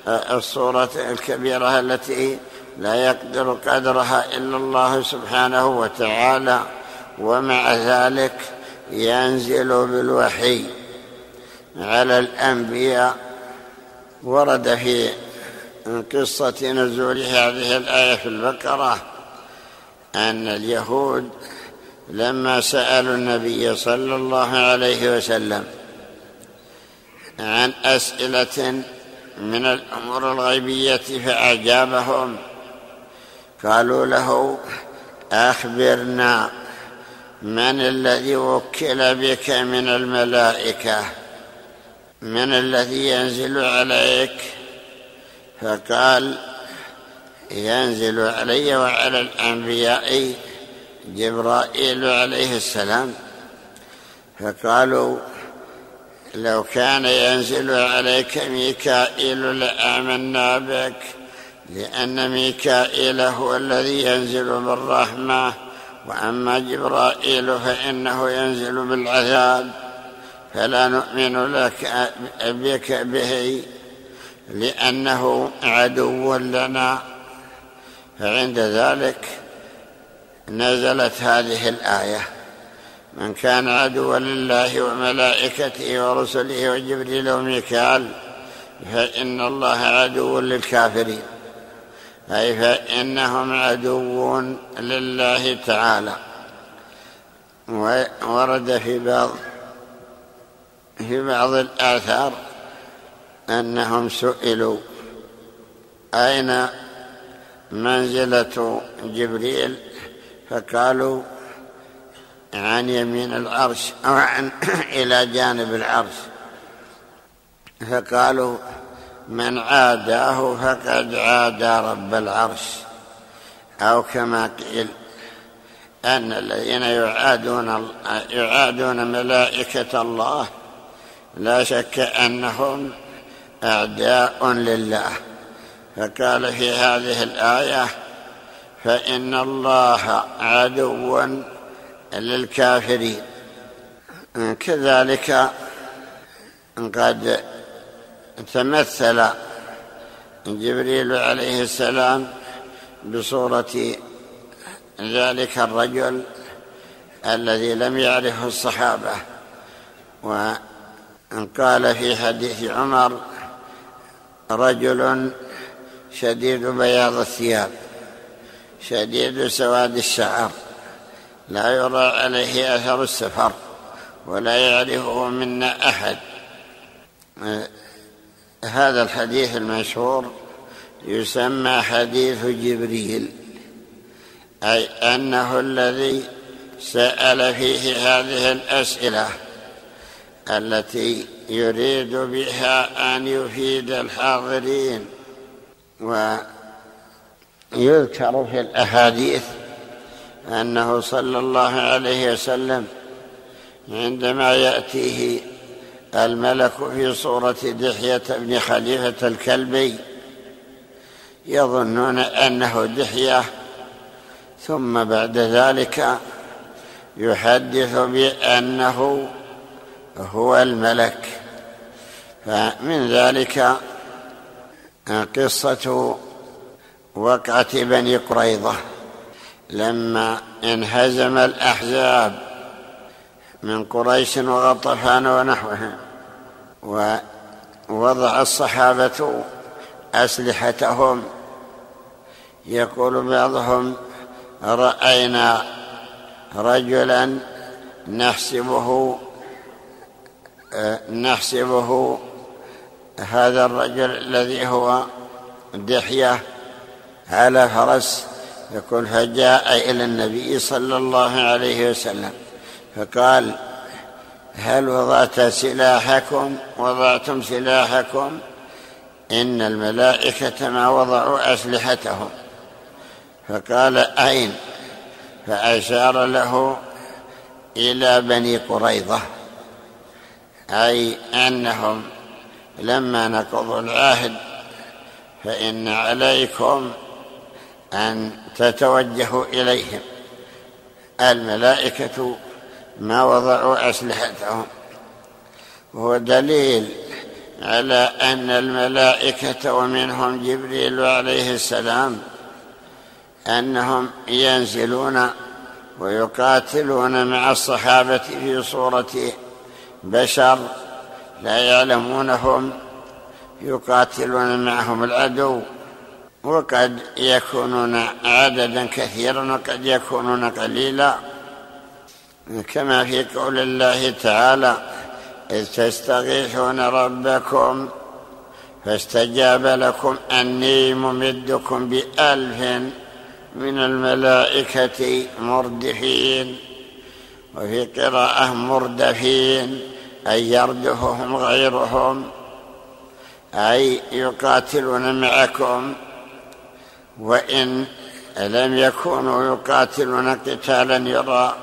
الصورة الكبيرة التي لا يقدر قدرها إلا الله سبحانه وتعالى. ومع ذلك ينزل بالوحي على الأنبياء. ورد في قصة نزول هذه الآية في البقرة أن اليهود لما سألوا النبي صلى الله عليه وسلم عن أسئلة من الأمور الغيبية فأجابهم قالوا له أخبرنا من الذي وكل بك من الملائكة من الذي ينزل عليك؟ فقال ينزل علي وعلى الأنبياء جبرائيل عليه السلام. فقالوا لو كان ينزل عليك ميكائيل لآمنا بك لأن ميكائيل هو الذي ينزل بالرحمة وأما جبرائيل فإنه ينزل بالعذاب. فلا نؤمن لك بك به لأنه عدو لنا. فعند ذلك نزلت هذه الآية من كان عدوا لله وملائكته ورسله وجبريل وميكال فإن الله عدو للكافرين أي فإنهم عدو لله تعالى. ورد في بعض في بعض الآثار أنهم سئلوا أين منزلة جبريل فقالوا عن يمين العرش أو عن إلى جانب العرش. فقالوا من عاداه فقد عادى رب العرش. أو كما قيل أن الذين يعادون يعادون ملائكة الله لا شك أنهم أعداء لله. فقال في هذه الآية فإن الله عدو للكافرين. كذلك قد تمثل جبريل عليه السلام بصورة ذلك الرجل الذي لم يعرفه الصحابة. وأن قال في حديث عمر رجل شديد بياض الثياب شديد سواد الشعر لا يرى عليه أثر السفر ولا يعرفه منا أحد. هذا الحديث المشهور يسمى حديث جبريل أي أنه الذي سأل فيه هذه الأسئلة التي يريد بها أن يفيد الحاضرين. ويذكر في الأحاديث أنه صلى الله عليه وسلم عندما يأتيه الملك في صورة دحية بن خليفة الكلبي يظنون أنه دحية ثم بعد ذلك يحدث بأنه هو الملك. فمن ذلك قصه وقعه بني قريظة لما انهزم الأحزاب من قريش وغطفان ونحوهم ووضع الصحابة أسلحتهم. يقول بعضهم رأينا رجلا نحسبه نحسبه هذا الرجل الذي هو دحية على فرس يقول فجاء إلى النبي صلى الله عليه وسلم فقال هل وضعت سلاحكم؟ وضعتم سلاحكم؟ إن الملائكة ما وضعوا أسلحتهم. فقال أين؟ فأشار له إلى بني قريظة أي أنهم لما نقضوا العهد فإن عليكم أن تتوجهوا إليهم. الملائكة ما وضعوا أسلحتهم. وهو دليل على أن الملائكة ومنهم جبريل عليه السلام أنهم ينزلون ويقاتلون مع الصحابة في صورة بشر لا يعلمونهم يقاتلون معهم العدو وقد يكونون عددا كثيرا وقد يكونون قليلا. كما في قول الله تعالى إذ تستغيثون ربكم فاستجاب لكم أني ممدكم بألف من الملائكة مردفين وفي قراءة مردفين. أي يردفهم غيرهم أي يقاتلون معكم. وإن لم يكونوا يقاتلون قتالا يرى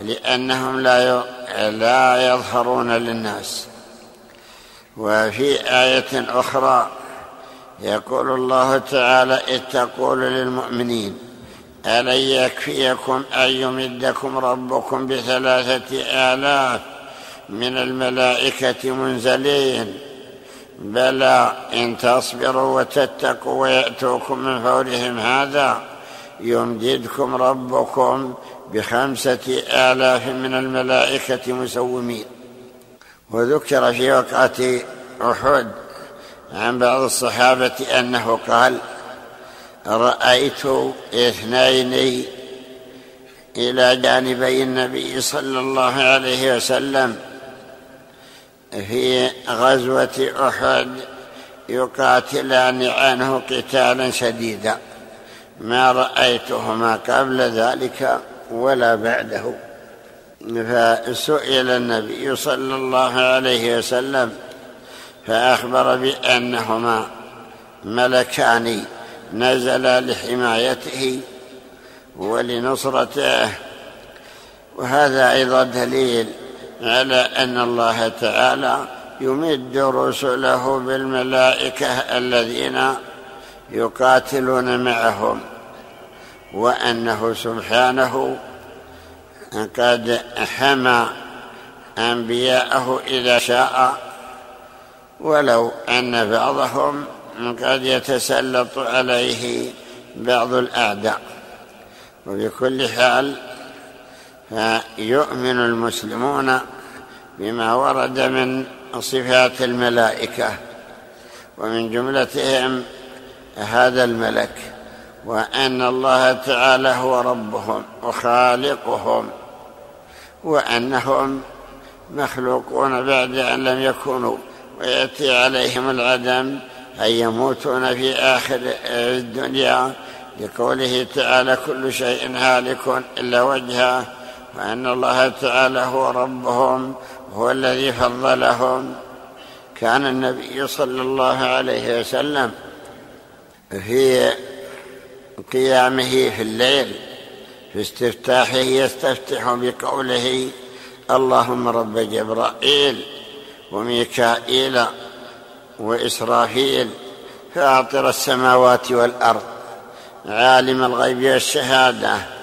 لأنهم لا لا يظهرون للناس. وفي آية أخرى يقول الله تعالى إذ تقول للمؤمنين. ألن يكفيكم أن يمدكم ربكم بثلاثة آلاف من الملائكة منزلين. بلى إن تصبروا وتتقوا ويأتوكم من فورهم هذا يمددكم ربكم بخمسة آلاف من الملائكة مسومين. وذكر في وقعة أحد عن بعض الصحابة أنه قال رأيت اثنين إلى جانبي النبي صلى الله عليه وسلم في غزوة أحد يقاتلان عنه قتالا شديدا. ما رأيتهما قبل ذلك ولا بعده. فسئل النبي صلى الله عليه وسلم فأخبر بأنهما ملكان نزلا لحمايته ولنصرته. وهذا أيضا دليل على أن الله تعالى يمد رسله بالملائكة الذين يقاتلون معهم وأنه سبحانه قد حمى أنبياءه إذا شاء ولو أن بعضهم قد يتسلط عليه بعض الأعداء. وبكل حال فيؤمن المسلمون بما ورد من صفات الملائكة ومن جملتهم هذا الملك وأن الله تعالى هو ربهم وخالقهم وأنهم مخلوقون بعد أن لم يكونوا ويأتي عليهم العدم أن يموتون في آخر الدنيا لقوله تعالى كل شيء هالك إلا وجهه. وأن الله تعالى هو ربهم هو الذي فضلهم. كان النبي صلى الله عليه وسلم في قيامه في الليل في استفتاحه يستفتح بقوله اللهم رب جبرائيل وميكائيل وإسرافيل فاطر السماوات والأرض عالم الغيب والشهادة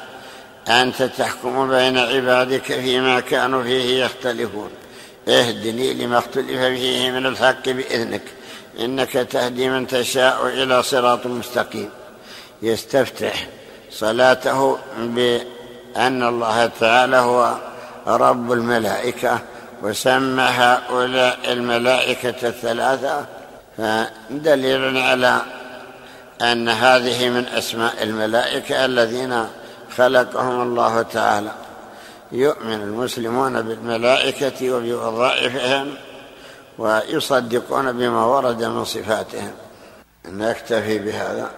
أنت تحكم بين عبادك فيما كانوا فيه يختلفون. اهدني لما اختلف فيه من الحق بإذنك. إنك تهدي من تشاء إلى صراط مستقيم. يستفتح صلاته بأن الله تعالى هو رب الملائكة وسمى هؤلاء الملائكة الثلاثة. فدليل على أن هذه من أسماء الملائكة الذين خلقهم الله تعالى. يؤمن المسلمون بالملائكة وبوظائفهم ويصدقون بما ورد من صفاتهم. نكتفي بهذا.